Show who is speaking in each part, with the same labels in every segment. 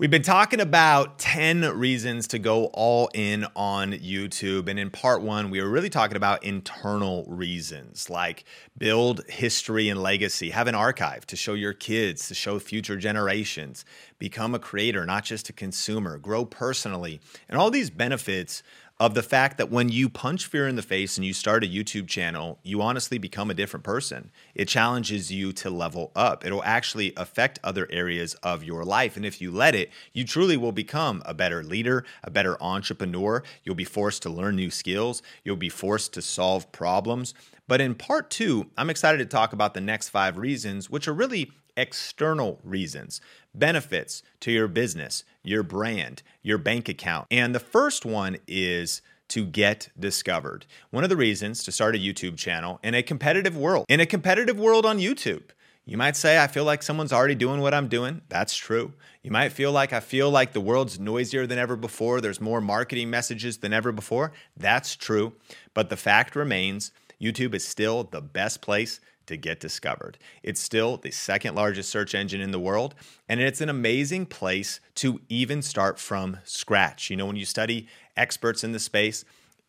Speaker 1: We've been talking about 10 reasons to go all in on YouTube. And in part one, we were really talking about internal reasons like build history and legacy, have an archive to show your kids, to show future generations, become a creator, not just a consumer, grow personally. And all these benefits of the fact that when you punch fear in the face and you start a YouTube channel, you honestly become a different person. It challenges you to level up. It'll actually affect other areas of your life. And if you let it, you truly will become a better leader, a better entrepreneur. You'll be forced to learn new skills, you'll be forced to solve problems. But in part two, I'm excited to talk about the next five reasons, which are really external reasons, benefits to your business, your brand, your bank account. And the first one is to get discovered. One of the reasons to start a YouTube channel in a competitive world, in a competitive world on YouTube. You might say, I feel like someone's already doing what I'm doing. That's true. You might feel like I feel like the world's noisier than ever before. There's more marketing messages than ever before. That's true. But the fact remains YouTube is still the best place to get discovered. It's still the second largest search engine in the world, and it's an amazing place to even start from scratch. You know, when you study experts in the space,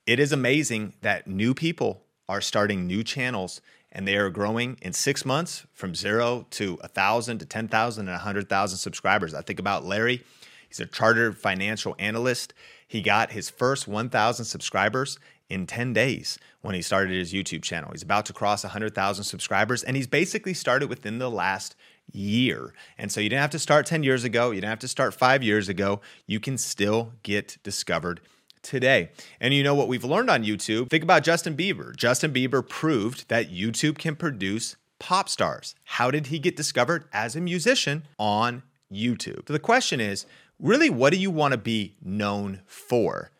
Speaker 1: it is amazing that new people are starting new channels and they are growing in six months from zero to a thousand to 10,000 and 100,000 subscribers. I think about Larry. He's a chartered financial analyst. He got his first 1,000 subscribers in 10 days when he started his YouTube channel. He's about to cross 100,000 subscribers, and he's basically started within the last year. And so you didn't have to start 10 years ago, you didn't have to start five years ago. You can still get discovered today. And you know what we've learned on YouTube? Think about Justin Bieber. Justin Bieber proved that YouTube can produce pop stars. How did he get discovered as a musician on YouTube? So the question is really, what do you want to be known for?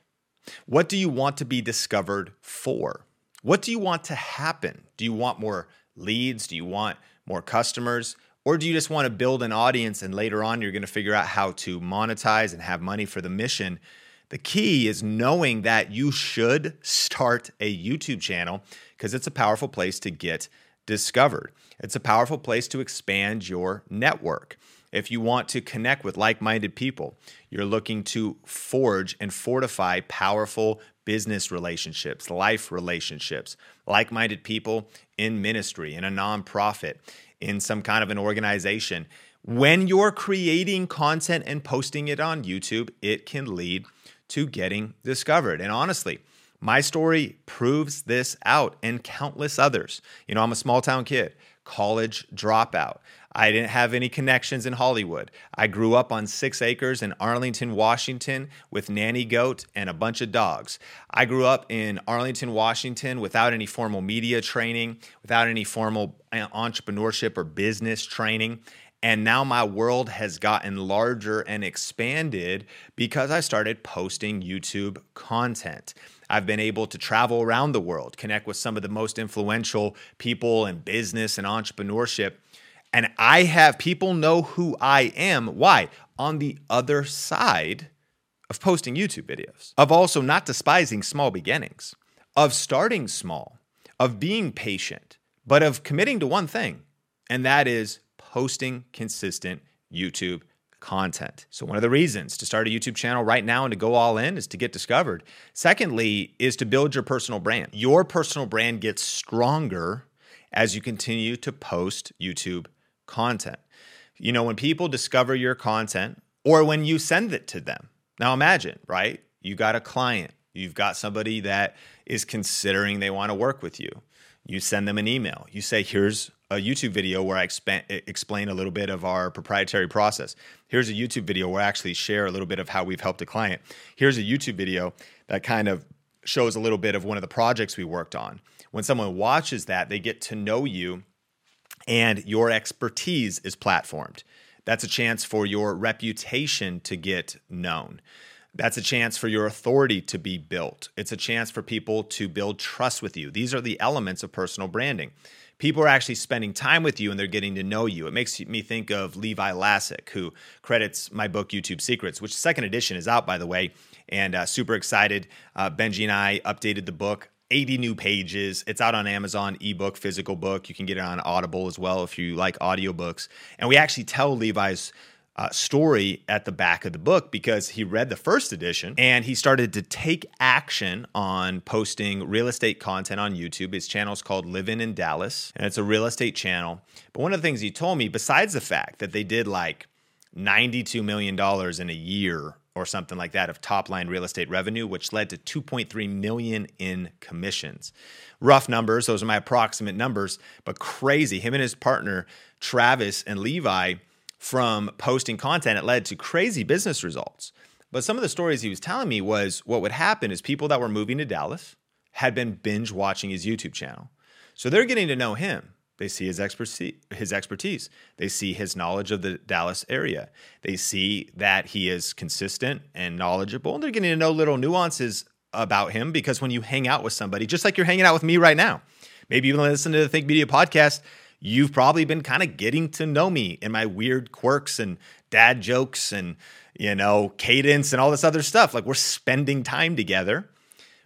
Speaker 1: What do you want to be discovered for? What do you want to happen? Do you want more leads? Do you want more customers? Or do you just want to build an audience and later on you're going to figure out how to monetize and have money for the mission? The key is knowing that you should start a YouTube channel because it's a powerful place to get discovered. It's a powerful place to expand your network if you want to connect with like minded people, you're looking to forge and fortify powerful business relationships, life relationships, like minded people in ministry, in a nonprofit, in some kind of an organization. When you're creating content and posting it on YouTube, it can lead to getting discovered. And honestly, my story proves this out and countless others. You know, I'm a small town kid college dropout. I didn't have any connections in Hollywood. I grew up on six acres in Arlington, Washington with nanny goat and a bunch of dogs. I grew up in Arlington, Washington without any formal media training, without any formal uh, entrepreneurship or business training. And now my world has gotten larger and expanded because I started posting YouTube content. I've been able to travel around the world, connect with some of the most influential people in business and entrepreneurship. And I have people know who I am. Why? On the other side of posting YouTube videos, of also not despising small beginnings, of starting small, of being patient, but of committing to one thing, and that is posting consistent YouTube content. So, one of the reasons to start a YouTube channel right now and to go all in is to get discovered. Secondly, is to build your personal brand. Your personal brand gets stronger as you continue to post YouTube content. You know, when people discover your content or when you send it to them. Now, imagine, right? You got a client, you've got somebody that is considering they want to work with you. You send them an email. You say, here's a YouTube video where I explain a little bit of our proprietary process. Here's a YouTube video where I actually share a little bit of how we've helped a client. Here's a YouTube video that kind of shows a little bit of one of the projects we worked on. When someone watches that, they get to know you and your expertise is platformed. That's a chance for your reputation to get known. That's a chance for your authority to be built. It's a chance for people to build trust with you. These are the elements of personal branding people are actually spending time with you and they're getting to know you. It makes me think of Levi Lascsak, who credits my book YouTube Secrets, which second edition is out by the way, and uh, super excited. Uh, Benji and I updated the book. 80 new pages. It's out on Amazon, ebook, physical book. You can get it on Audible as well if you like audiobooks. And we actually tell Levi's uh, story at the back of the book because he read the first edition and he started to take action on posting real estate content on YouTube. His channel is called Living in Dallas, and it's a real estate channel. But one of the things he told me, besides the fact that they did like $92 million in a year or something like that of top line real estate revenue, which led to 2.3 million in commissions. Rough numbers, those are my approximate numbers, but crazy. Him and his partner, Travis and Levi, from posting content, it led to crazy business results. But some of the stories he was telling me was what would happen is people that were moving to Dallas had been binge watching his YouTube channel. So they're getting to know him. They see his expertise, his expertise. They see his knowledge of the Dallas area. They see that he is consistent and knowledgeable. And they're getting to know little nuances about him because when you hang out with somebody, just like you're hanging out with me right now, maybe even listen to the Think Media podcast, you've probably been kind of getting to know me and my weird quirks and dad jokes and, you know, cadence and all this other stuff. Like we're spending time together.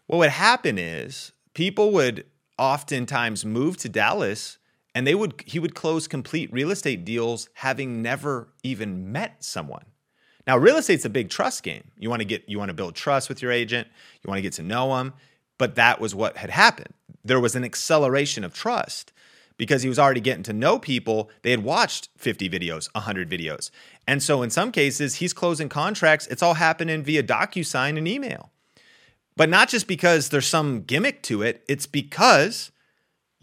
Speaker 1: What would happen is people would oftentimes move to Dallas and they would he would close complete real estate deals having never even met someone. Now, real estate's a big trust game. You want to get you want to build trust with your agent, you want to get to know them, but that was what had happened. There was an acceleration of trust because he was already getting to know people. They had watched 50 videos, 100 videos. And so in some cases, he's closing contracts. It's all happening via DocuSign and email. But not just because there's some gimmick to it, it's because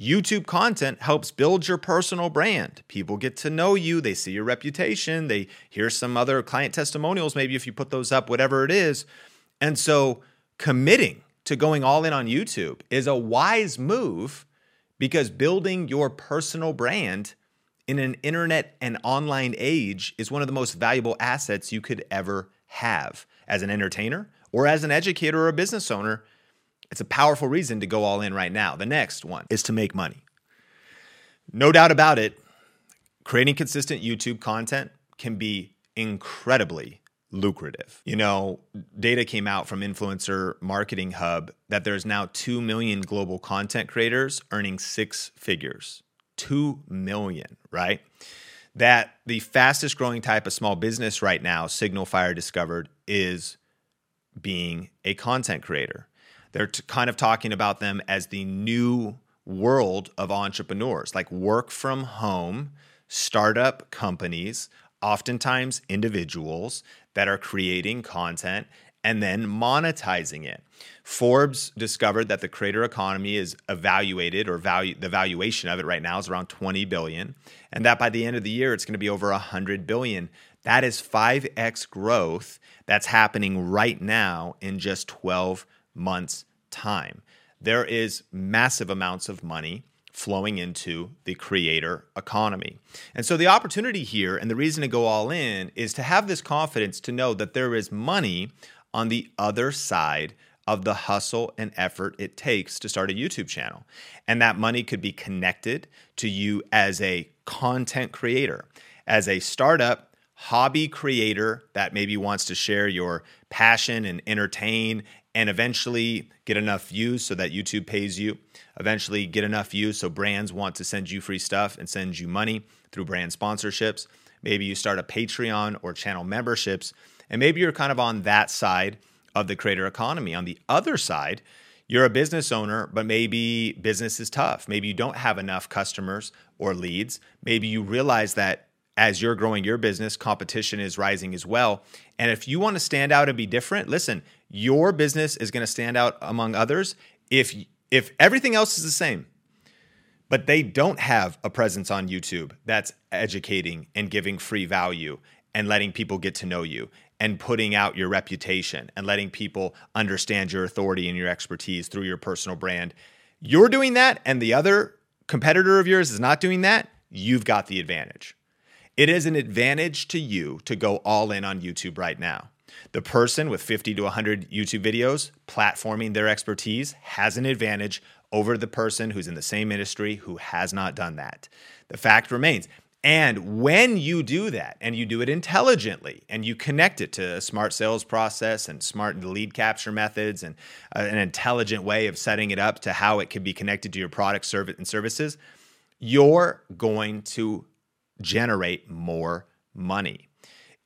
Speaker 1: YouTube content helps build your personal brand. People get to know you, they see your reputation, they hear some other client testimonials, maybe if you put those up, whatever it is. And so committing to going all in on YouTube is a wise move because building your personal brand in an internet and online age is one of the most valuable assets you could ever have as an entertainer or as an educator or a business owner. It's a powerful reason to go all in right now. The next one is to make money. No doubt about it, creating consistent YouTube content can be incredibly lucrative. You know, data came out from Influencer Marketing Hub that there's now 2 million global content creators earning six figures. 2 million, right? That the fastest growing type of small business right now, Signal Fire discovered, is being a content creator. They're t- kind of talking about them as the new world of entrepreneurs, like work from home, startup companies, oftentimes individuals that are creating content and then monetizing it. Forbes discovered that the creator economy is evaluated or value the valuation of it right now is around 20 billion and that by the end of the year it's going to be over 100 billion. That is 5x growth that's happening right now in just 12 months time. There is massive amounts of money flowing into the creator economy. And so the opportunity here and the reason to go all in is to have this confidence to know that there is money on the other side of the hustle and effort it takes to start a YouTube channel. And that money could be connected to you as a content creator, as a startup hobby creator that maybe wants to share your passion and entertain and eventually get enough views so that YouTube pays you. Eventually, get enough views so brands want to send you free stuff and send you money through brand sponsorships. Maybe you start a Patreon or channel memberships, and maybe you're kind of on that side of the creator economy. On the other side, you're a business owner, but maybe business is tough. Maybe you don't have enough customers or leads. Maybe you realize that as you're growing your business, competition is rising as well. And if you want to stand out and be different, listen, your business is going to stand out among others if if everything else is the same. But they don't have a presence on YouTube that's educating and giving free value and letting people get to know you and putting out your reputation and letting people understand your authority and your expertise through your personal brand. You're doing that and the other competitor of yours is not doing that, you've got the advantage. It is an advantage to you to go all in on YouTube right now. The person with 50 to 100 YouTube videos platforming their expertise has an advantage over the person who's in the same industry who has not done that. The fact remains. And when you do that and you do it intelligently and you connect it to a smart sales process and smart lead capture methods and uh, an intelligent way of setting it up to how it can be connected to your product service and services, you're going to generate more money.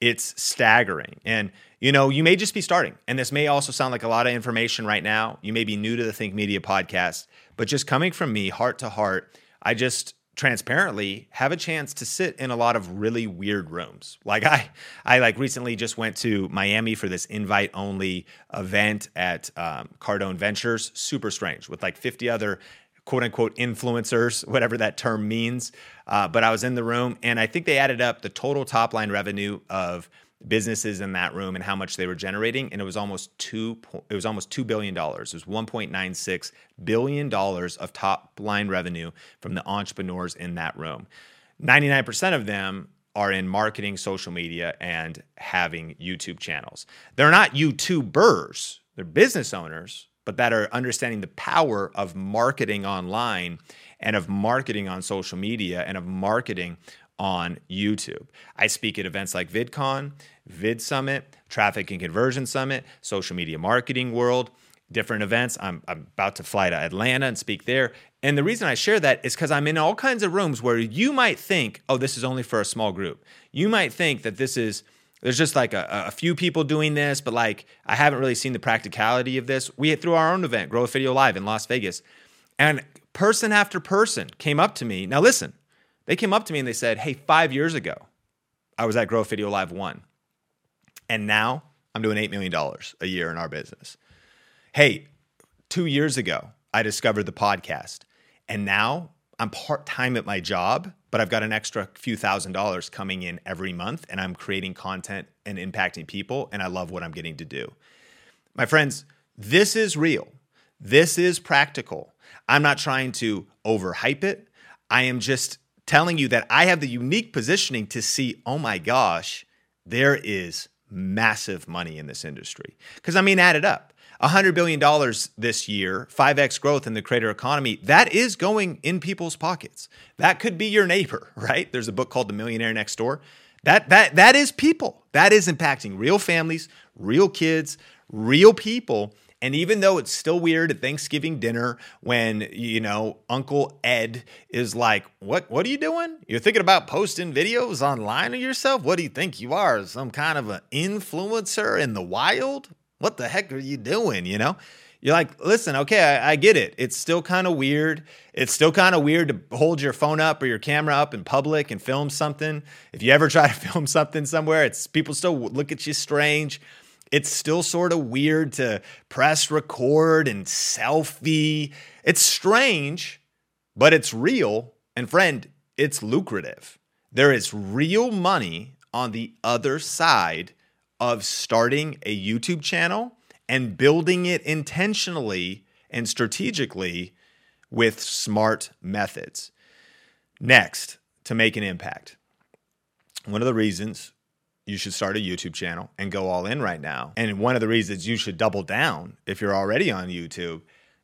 Speaker 1: It's staggering. And you know, you may just be starting, and this may also sound like a lot of information right now. You may be new to the Think Media podcast, but just coming from me, heart to heart, I just transparently have a chance to sit in a lot of really weird rooms. Like I, I like recently just went to Miami for this invite only event at um, Cardone Ventures. Super strange with like 50 other quote unquote influencers, whatever that term means. Uh, but I was in the room and I think they added up the total top line revenue of businesses in that room and how much they were generating and it was almost 2 it was almost 2 billion dollars. It was 1.96 billion dollars of top line revenue from the entrepreneurs in that room. 99% of them are in marketing social media and having YouTube channels. They're not YouTubers. They're business owners but that are understanding the power of marketing online and of marketing on social media and of marketing on YouTube. I speak at events like VidCon, Vid Summit, Traffic and Conversion Summit, Social Media Marketing World, different events. I'm, I'm about to fly to Atlanta and speak there. And the reason I share that is because I'm in all kinds of rooms where you might think, oh, this is only for a small group. You might think that this is there's just like a, a, few people doing this, but like I haven't really seen the practicality of this. We through our own event, Growth Video Live in Las Vegas, and person after person came up to me. Now listen, they came up to me and they said, Hey, five years ago, I was at Growth Video Live 1. And now I'm doing $8 million a year in our business. Hey, two years ago, I discovered the podcast. And now I'm part time at my job, but I've got an extra few thousand dollars coming in every month. And I'm creating content and impacting people. And I love what I'm getting to do. My friends, this is real. This is practical. I'm not trying to overhype it. I am just telling you that I have the unique positioning to see, oh my gosh, there is massive money in this industry. Because I mean, add it up. $100 billion this year, 5x growth in the creator economy, that is going in people's pockets. That could be your neighbor, right? There's a book called The Millionaire Next Door. That, that, that is people. That is impacting real families, real kids, real people and even though it's still weird at Thanksgiving dinner when, you know, Uncle Ed is like, What what are you doing? You're thinking about posting videos online of yourself? What do you think you are? Some kind of an influencer in the wild? What the heck are you doing? You know? You're like, listen, okay, I, I get it. It's still kind of weird. It's still kind of weird to hold your phone up or your camera up in public and film something. If you ever try to film something somewhere, it's people still look at you strange it's still sort of weird to press record and selfie. It's strange, but it's real. And friend, it's lucrative. There is real money on the other side of starting a YouTube channel and building it intentionally and strategically with smart methods. Next, to make an impact. One of the reasons you should start a YouTube channel and go all in right now. And one of the reasons you should double down if you're already on YouTube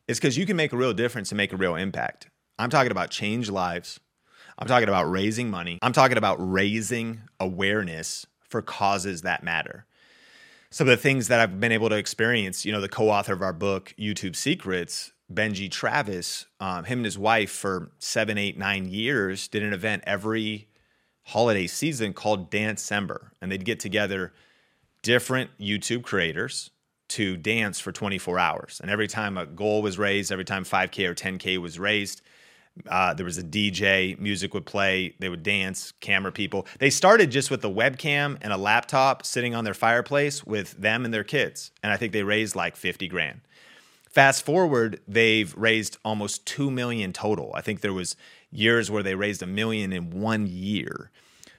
Speaker 1: is because you can make a real difference and make a real impact. I'm talking about change lives. I'm talking about raising money. I'm talking about raising awareness for causes that matter. Some of the things that I've been able to experience, you know, the co author of our book, YouTube Secrets, Benji Travis, um, him and his wife for seven, eight, nine years did an event every holiday season called Dancember, and they'd get together different YouTube creators to dance for 24 hours. And every time a goal was raised, every time 5K or 10K was raised, uh, there was a DJ, music would play, they would dance, camera people. They started just with a webcam and a laptop sitting on their fireplace with them and their kids. And I think they raised like 50 grand. Fast forward, they've raised almost 2 million total. I think there was years where they raised a million in one year.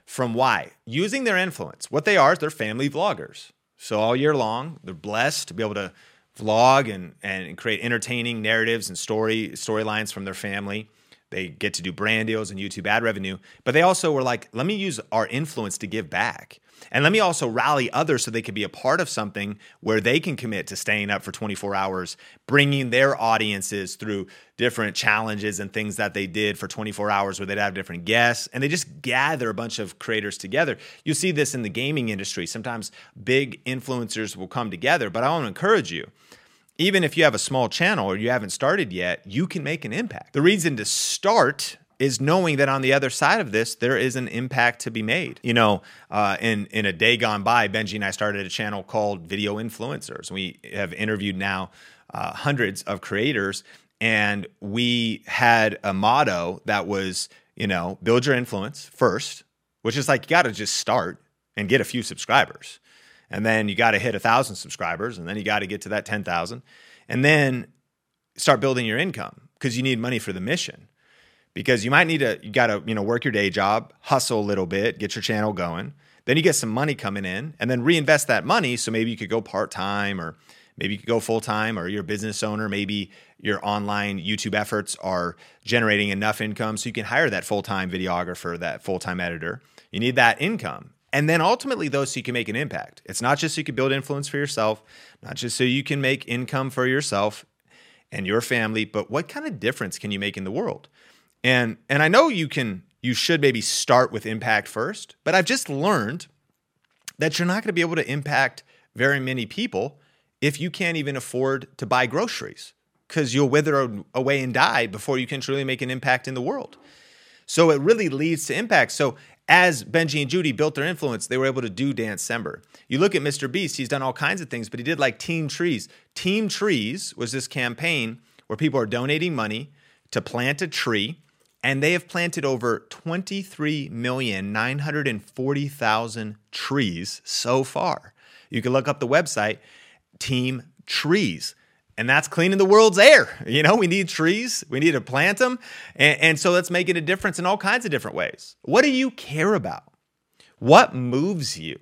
Speaker 1: From why? Using their influence. What they are is they're family vloggers. So all year long, they're blessed to be able to vlog and, and create entertaining narratives and story storylines from their family. They get to do brand deals and YouTube ad revenue, but they also were like, let me use our influence to give back. And let me also rally others so they can be a part of something where they can commit to staying up for 24 hours, bringing their audiences through different challenges and things that they did for 24 hours where they'd have different guests and they just gather a bunch of creators together. You see this in the gaming industry. Sometimes big influencers will come together, but I want to encourage you even if you have a small channel or you haven't started yet, you can make an impact. The reason to start is knowing that on the other side of this, there is an impact to be made. You know, uh, in in a day gone by, Benji and I started a channel called Video Influencers. We have interviewed now uh, hundreds of creators, and we had a motto that was, you know, build your influence first, which is like you got to just start and get a few subscribers, and then you got to hit a thousand subscribers, and then you got to get to that ten thousand, and then start building your income because you need money for the mission. Because you might need to you got to you know work your day job hustle a little bit get your channel going. Then you get some money coming in and then reinvest that money so maybe you could go part-time or maybe you could go full-time or you're a business owner maybe your online youtube efforts are generating enough income so you can hire that full-time videographer that full-time editor. You need that income and then ultimately though so you can make an impact it's not just so you can build influence for yourself not just so you can make income for yourself and your family but what kind of difference can you make in the world and and I know you can you should maybe start with impact first, but I've just learned that you're not going to be able to impact very many people if you can't even afford to buy groceries because you'll wither away and die before you can truly make an impact in the world. So it really leads to impact. So as Benji and Judy built their influence, they were able to do Dancember. You look at Mr. Beast, he's done all kinds of things, but he did like Team Trees. Team Trees was this campaign where people are donating money to plant a tree and they have planted over 23,940,000 trees so far. You can look up the website, Team Trees. And that's cleaning the world's air. You know, we need trees, we need to plant them. And, and so that's making a difference in all kinds of different ways. What do you care about? What moves you?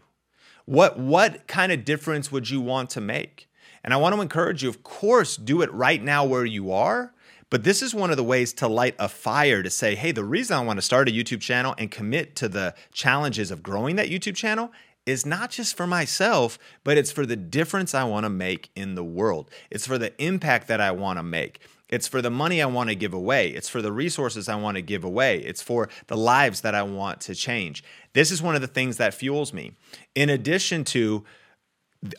Speaker 1: What, what kind of difference would you want to make? And I want to encourage you, of course, do it right now where you are but this is one of the ways to light a fire to say, hey, the reason I want to start a YouTube channel and commit to the challenges of growing that YouTube channel is not just for myself, but it's for the difference I want to make in the world. It's for the impact that I want to make. It's for the money I want to give away. It's for the resources I want to give away. It's for the lives that I want to change. This is one of the things that fuels me. In addition to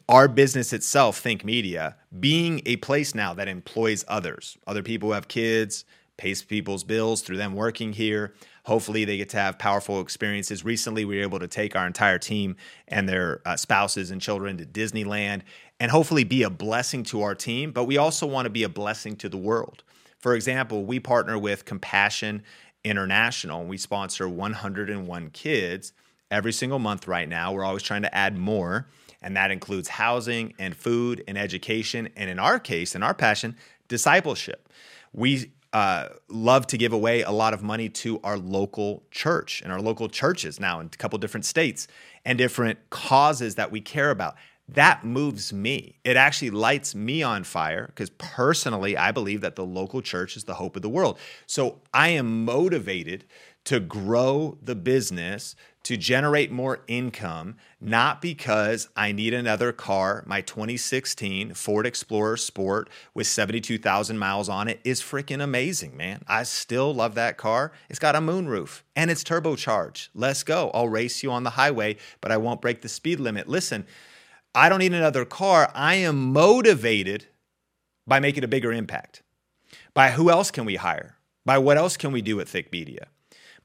Speaker 1: our business itself, Think Media, being a place now that employs others, other people who have kids, pays people's bills through them working here. Hopefully, they get to have powerful experiences. Recently, we were able to take our entire team and their uh, spouses and children to Disneyland and hopefully be a blessing to our team, but we also want to be a blessing to the world. For example, we partner with Compassion International and we sponsor 101 kids every single month right now. We're always trying to add more and that includes housing and food and education. And in our case, in our passion, discipleship. We uh, love to give away a lot of money to our local church and our local churches now in a couple different states and different causes that we care about. That moves me. It actually lights me on fire because personally, I believe that the local church is the hope of the world. So I am motivated to grow the business, to generate more income, not because I need another car. My 2016 Ford Explorer Sport with 72,000 miles on it is freaking amazing, man. I still love that car. It's got a moonroof and it's turbocharged. Let's go. I'll race you on the highway, but I won't break the speed limit. Listen, I don't need another car. I am motivated by making a bigger impact. By who else can we hire? By what else can we do at Think Media?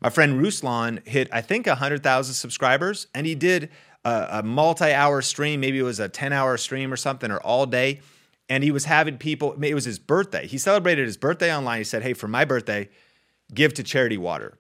Speaker 1: My friend Ruslan hit, I think, 100,000 subscribers, and he did a, a multi hour stream. Maybe it was a 10 hour stream or something, or all day. And he was having people, it was his birthday. He celebrated his birthday online. He said, Hey, for my birthday, give to charity water.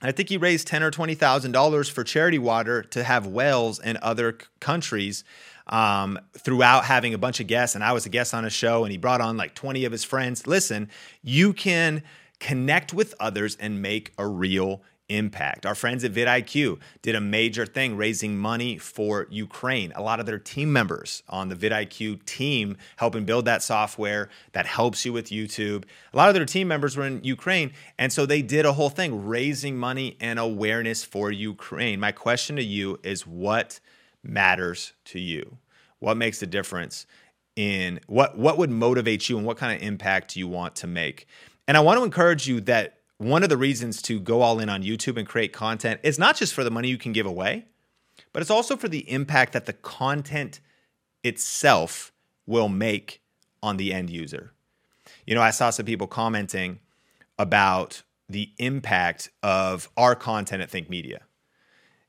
Speaker 1: I think he raised ten or twenty thousand dollars for charity water to have wells in other countries um, throughout having a bunch of guests. And I was a guest on a show, and he brought on like twenty of his friends. Listen, you can connect with others and make a real impact. Our friends at vidIQ did a major thing raising money for Ukraine. A lot of their team members on the vidIQ team helping build that software that helps you with YouTube. A lot of their team members were in Ukraine, and so they did a whole thing raising money and awareness for Ukraine. My question to you is what matters to you? What makes a difference in what what would motivate you and what kind of impact you want to make? And I want to encourage you that one of the reasons to go all in on YouTube and create content is not just for the money you can give away, but it's also for the impact that the content itself will make on the end user. You know, I saw some people commenting about the impact of our content at Think Media.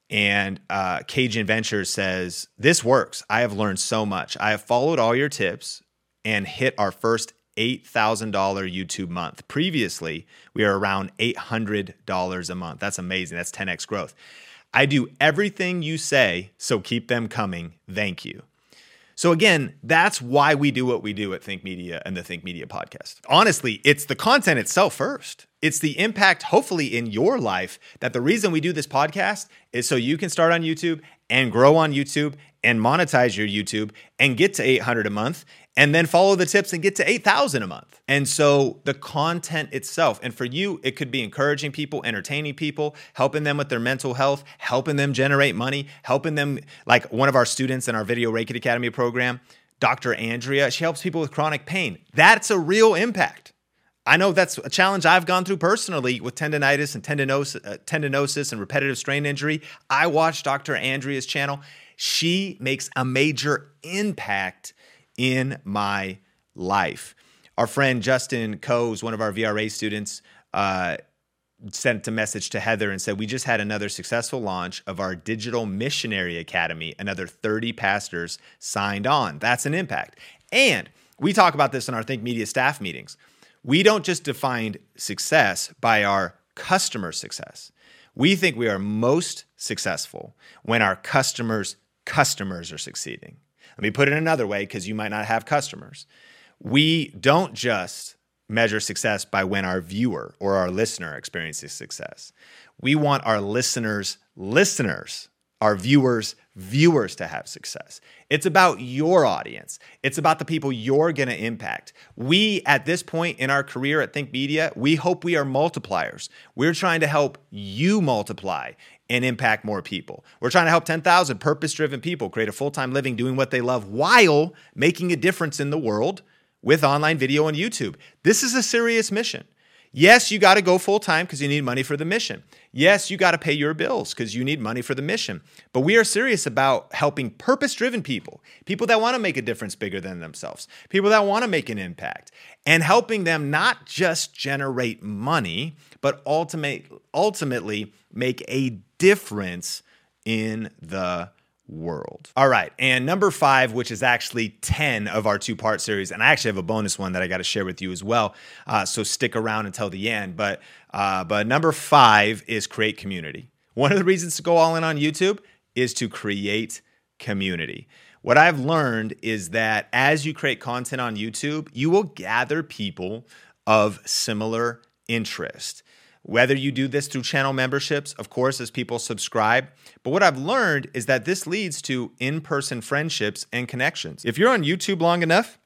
Speaker 1: And uh, Cajun Ventures says, This works. I have learned so much. I have followed all your tips and hit our first $8,000 YouTube month. Previously, we were around $800 a month. That's amazing. That's 10x growth. I do everything you say, so keep them coming. Thank you. So, again, that's why we do what we do at Think Media and the Think Media podcast. Honestly, it's the content itself first. It's the impact, hopefully, in your life that the reason we do this podcast is so you can start on YouTube and grow on YouTube and monetize your YouTube and get to 800 a month and then follow the tips and get to 8,000 a month. And so the content itself, and for you, it could be encouraging people, entertaining people, helping them with their mental health, helping them generate money, helping them, like one of our students in our Video Ranking Academy program, Dr. Andrea, she helps people with chronic pain. That's a real impact. I know that's a challenge I've gone through personally with tendonitis and tendinosis, uh, tendinosis and repetitive strain injury. I watched Dr. Andrea's channel. She makes a major impact in my life. Our friend Justin Coes, one of our VRA students, uh, sent a message to Heather and said, We just had another successful launch of our Digital Missionary Academy. Another 30 pastors signed on. That's an impact. And we talk about this in our Think Media staff meetings. We don't just define success by our customer success. We think we are most successful when our customers' customers are succeeding. Let me put it another way because you might not have customers. We don't just measure success by when our viewer or our listener experiences success. We want our listeners' listeners, our viewers' viewers to have success. It's about your audience. It's about the people you're going to impact. We, at this point in our career at Think Media, we hope we are multipliers. We're trying to help you multiply and impact more people. We're trying to help 10,000 purpose driven people create a full time living doing what they love while making a difference in the world with online video and YouTube. This is a serious mission. Yes, you got to go full time because you need money for the mission. Yes, you got to pay your bills because you need money for the mission. But we are serious about helping purpose driven people, people that want to make a difference bigger than themselves, people that want to make an impact, and helping them not just generate money, but ultimate, ultimately make a difference in the world. All right. And number five, which is actually 10 of our two part series. And I actually have a bonus one that I got to share with you as well. Uh, so stick around until the end. But, uh, but number five is create community. One of the reasons to go all in on YouTube is to create community. What I've learned is that as you create content on YouTube, you will gather people of similar interest. Whether you do this through channel memberships, of course, as people subscribe. But what I've learned is that this leads to in person friendships and connections. If you're on YouTube long enough,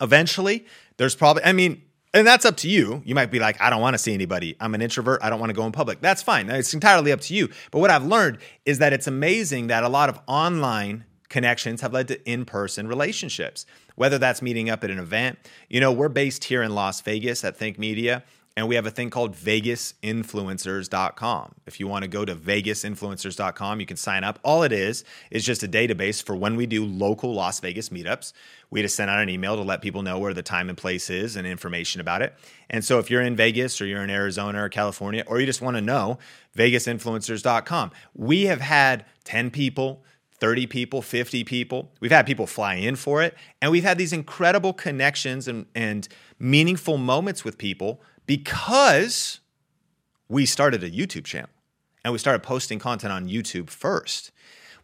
Speaker 1: eventually there's probably, I mean, and that's up to you. You might be like, I don't want to see anybody. I'm an introvert. I don't want to go in public. That's fine. It's entirely up to you. But what I've learned is that it's amazing that a lot of online connections have led to in person relationships, whether that's meeting up at an event. You know, we're based here in Las Vegas at Think Media. And we have a thing called vegasinfluencers.com. If you want to go to vegasinfluencers.com, you can sign up. All it is is just a database for when we do local Las Vegas meetups. We just send out an email to let people know where the time and place is and information about it. And so if you're in Vegas or you're in Arizona or California, or you just want to know, vegasinfluencers.com. We have had 10 people, 30 people, 50 people. We've had people fly in for it. And we've had these incredible connections and, and meaningful moments with people because we started a YouTube channel and we started posting content on YouTube first.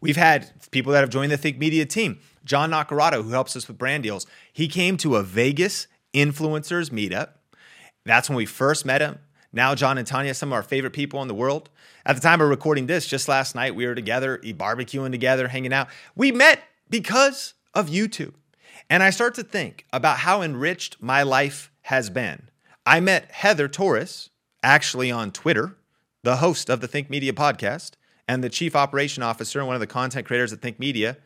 Speaker 1: We've had people that have joined the Think Media team. John Nacarado, who helps us with brand deals, he came to a Vegas influencers meetup. That's when we first met him. Now, John and Tanya, some of our favorite people in the world. At the time of recording this, just last night, we were together, barbecuing together, hanging out. We met because of YouTube. And I start to think about how enriched my life has been I met Heather Torres, actually on Twitter, the host of the Think Media podcast and the chief operation officer and one of the content creators at Think Media,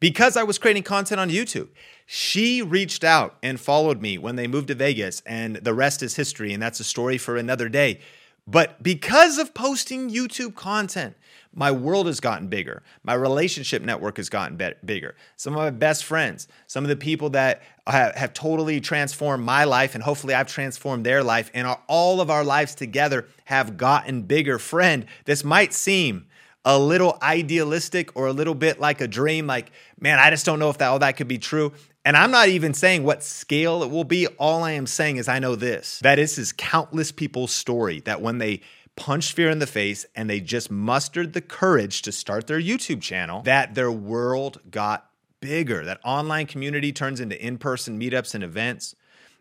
Speaker 1: because I was creating content on YouTube. She reached out and followed me when they moved to Vegas, and the rest is history, and that's a story for another day. But because of posting YouTube content, my world has gotten bigger. My relationship network has gotten be- bigger. Some of my best friends, some of the people that have, have totally transformed my life, and hopefully I've transformed their life, and our, all of our lives together have gotten bigger. Friend, this might seem a little idealistic or a little bit like a dream, like, man, I just don't know if that all that could be true. And I'm not even saying what scale it will be. All I am saying is I know this that this is countless people's story that when they punched fear in the face and they just mustered the courage to start their YouTube channel, that their world got bigger, that online community turns into in person meetups and events,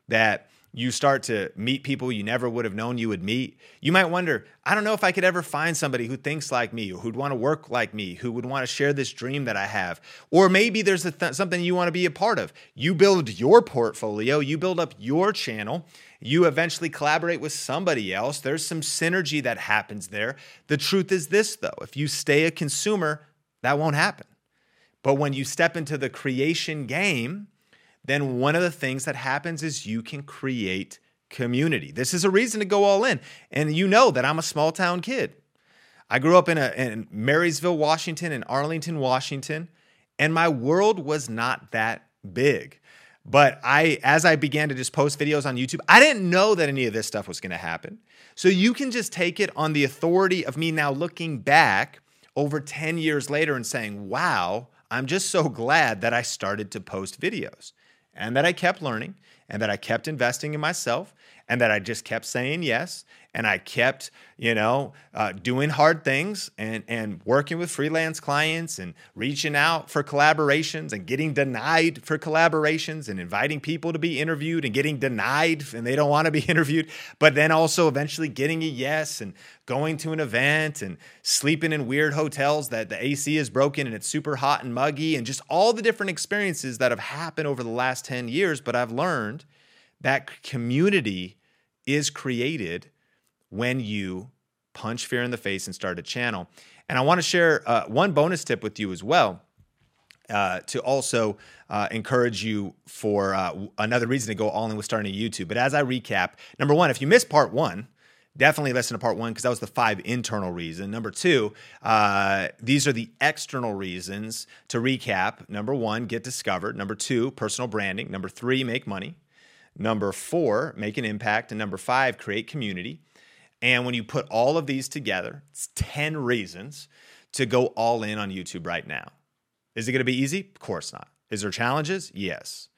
Speaker 1: that you start to meet people you never would have known you would meet. You might wonder, I don't know if I could ever find somebody who thinks like me, who'd want to work like me, who would want to share this dream that I have. Or maybe there's th- something you want to be a part of. You build your portfolio, you build up your channel, you eventually collaborate with somebody else. There's some synergy that happens there. The truth is this, though if you stay a consumer, that won't happen. But when you step into the creation game, then one of the things that happens is you can create community. This is a reason to go all in. And you know that I'm a small town kid. I grew up in, a, in Marysville, Washington, and Arlington, Washington, and my world was not that big. But I, as I began to just post videos on YouTube, I didn't know that any of this stuff was going to happen. So you can just take it on the authority of me now looking back over 10 years later and saying, wow, I'm just so glad that I started to post videos and that I kept learning and that I kept investing in myself and that I just kept saying yes and I kept, you know, uh, doing hard things and and working with freelance clients and reaching out for collaborations and getting denied for collaborations and inviting people to be interviewed and getting denied and they don't want to be interviewed, but then also eventually getting a yes and going to an event and sleeping in weird hotels that the AC is broken and it's super hot and muggy and just all the different experiences that have happened over the last 10 years, but I've learned that community is created when you punch fear in the face and start a channel. And I want to share uh, one bonus tip with you as well. Uh, to also uh, encourage you for uh, another reason to go all in with starting a YouTube. But as I recap, number one, if you missed part one, definitely listen to part one because that was the five internal reason. Number two, uh, these are the external reasons. To recap, number one, get discovered. Number two, personal branding. Number three, make money. Number four, make an impact. And number five, create community. And when you put all of these together, it's 10 reasons to go all in on YouTube right now. Is it going to be easy? Of course not. Is there challenges? Yes.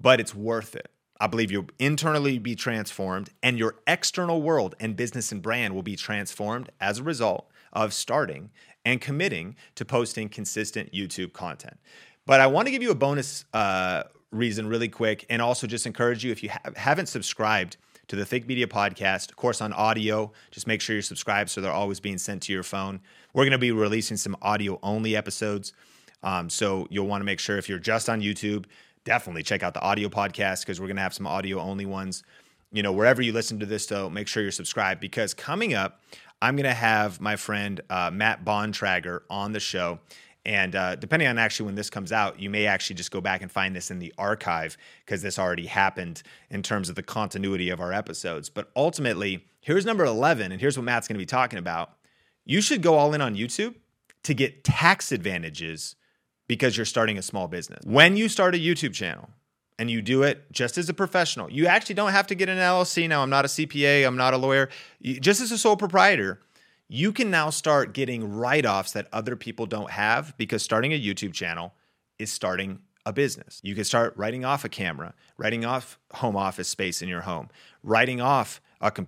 Speaker 1: But it's worth it. I believe you'll internally be transformed and your external world and business and brand will be transformed as a result of starting and committing to posting consistent YouTube content. But I want to give you a bonus uh, reason really quick and also just encourage you if you ha- haven't subscribed to the Think Media podcast, of course on audio, just make sure you're subscribed so they're always being sent to your phone. We're going to be releasing some audio only episodes. Um, so you'll want to make sure if you're just on YouTube, definitely check out the audio podcast because we're going to have some audio only ones. You know, wherever you listen to this, though, make sure you're subscribed because coming up, I'm going to have my friend uh, Matt Bontrager on the show. And uh, depending on actually when this comes out, you may actually just go back and find this in the archive because this already happened in terms of the continuity of our episodes. But ultimately, here's number 11, and here's what Matt's going to be talking about. You should go all in on YouTube to get tax advantages because you're starting a small business. When you start a YouTube channel, and you do it just as a professional. You actually don't have to get an LLC now. I'm not a CPA, I'm not a lawyer. Just as a sole proprietor, you can now start getting write offs that other people don't have because starting a YouTube channel is starting a business. You can start writing off a camera, writing off home office space in your home, writing off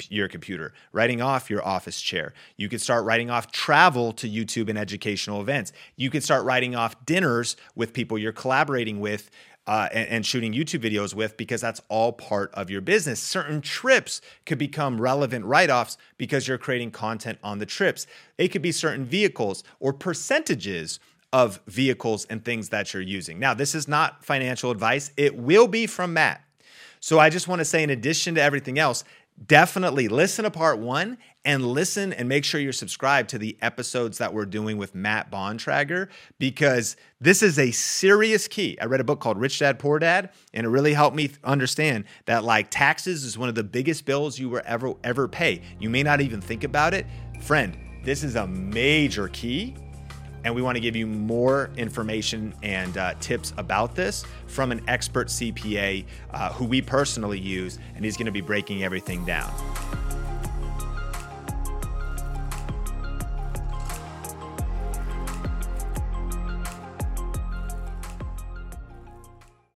Speaker 1: your computer, writing off your office chair. You could start writing off travel to YouTube and educational events. You could start writing off dinners with people you're collaborating with uh, and, and, shooting YouTube videos with because that's all part of your business. Certain trips could become relevant write offs because you're creating content on the trips. It could be certain vehicles or percentages of vehicles and things that you're using. Now, this is not financial advice, it will be from Matt. So I just want to say, in addition to everything else, definitely listen to part one and listen and make sure you're subscribed to the episodes that we're doing with Matt Bontrager because this is a serious key. I read a book called Rich Dad Poor Dad, and it really helped me understand that like taxes is one of the biggest bills you will ever ever pay. You may not even think about it, friend. This is a major key and we want to give you more information and uh, tips about this from an expert CPA uh, who we personally use, and he's going to be breaking everything down.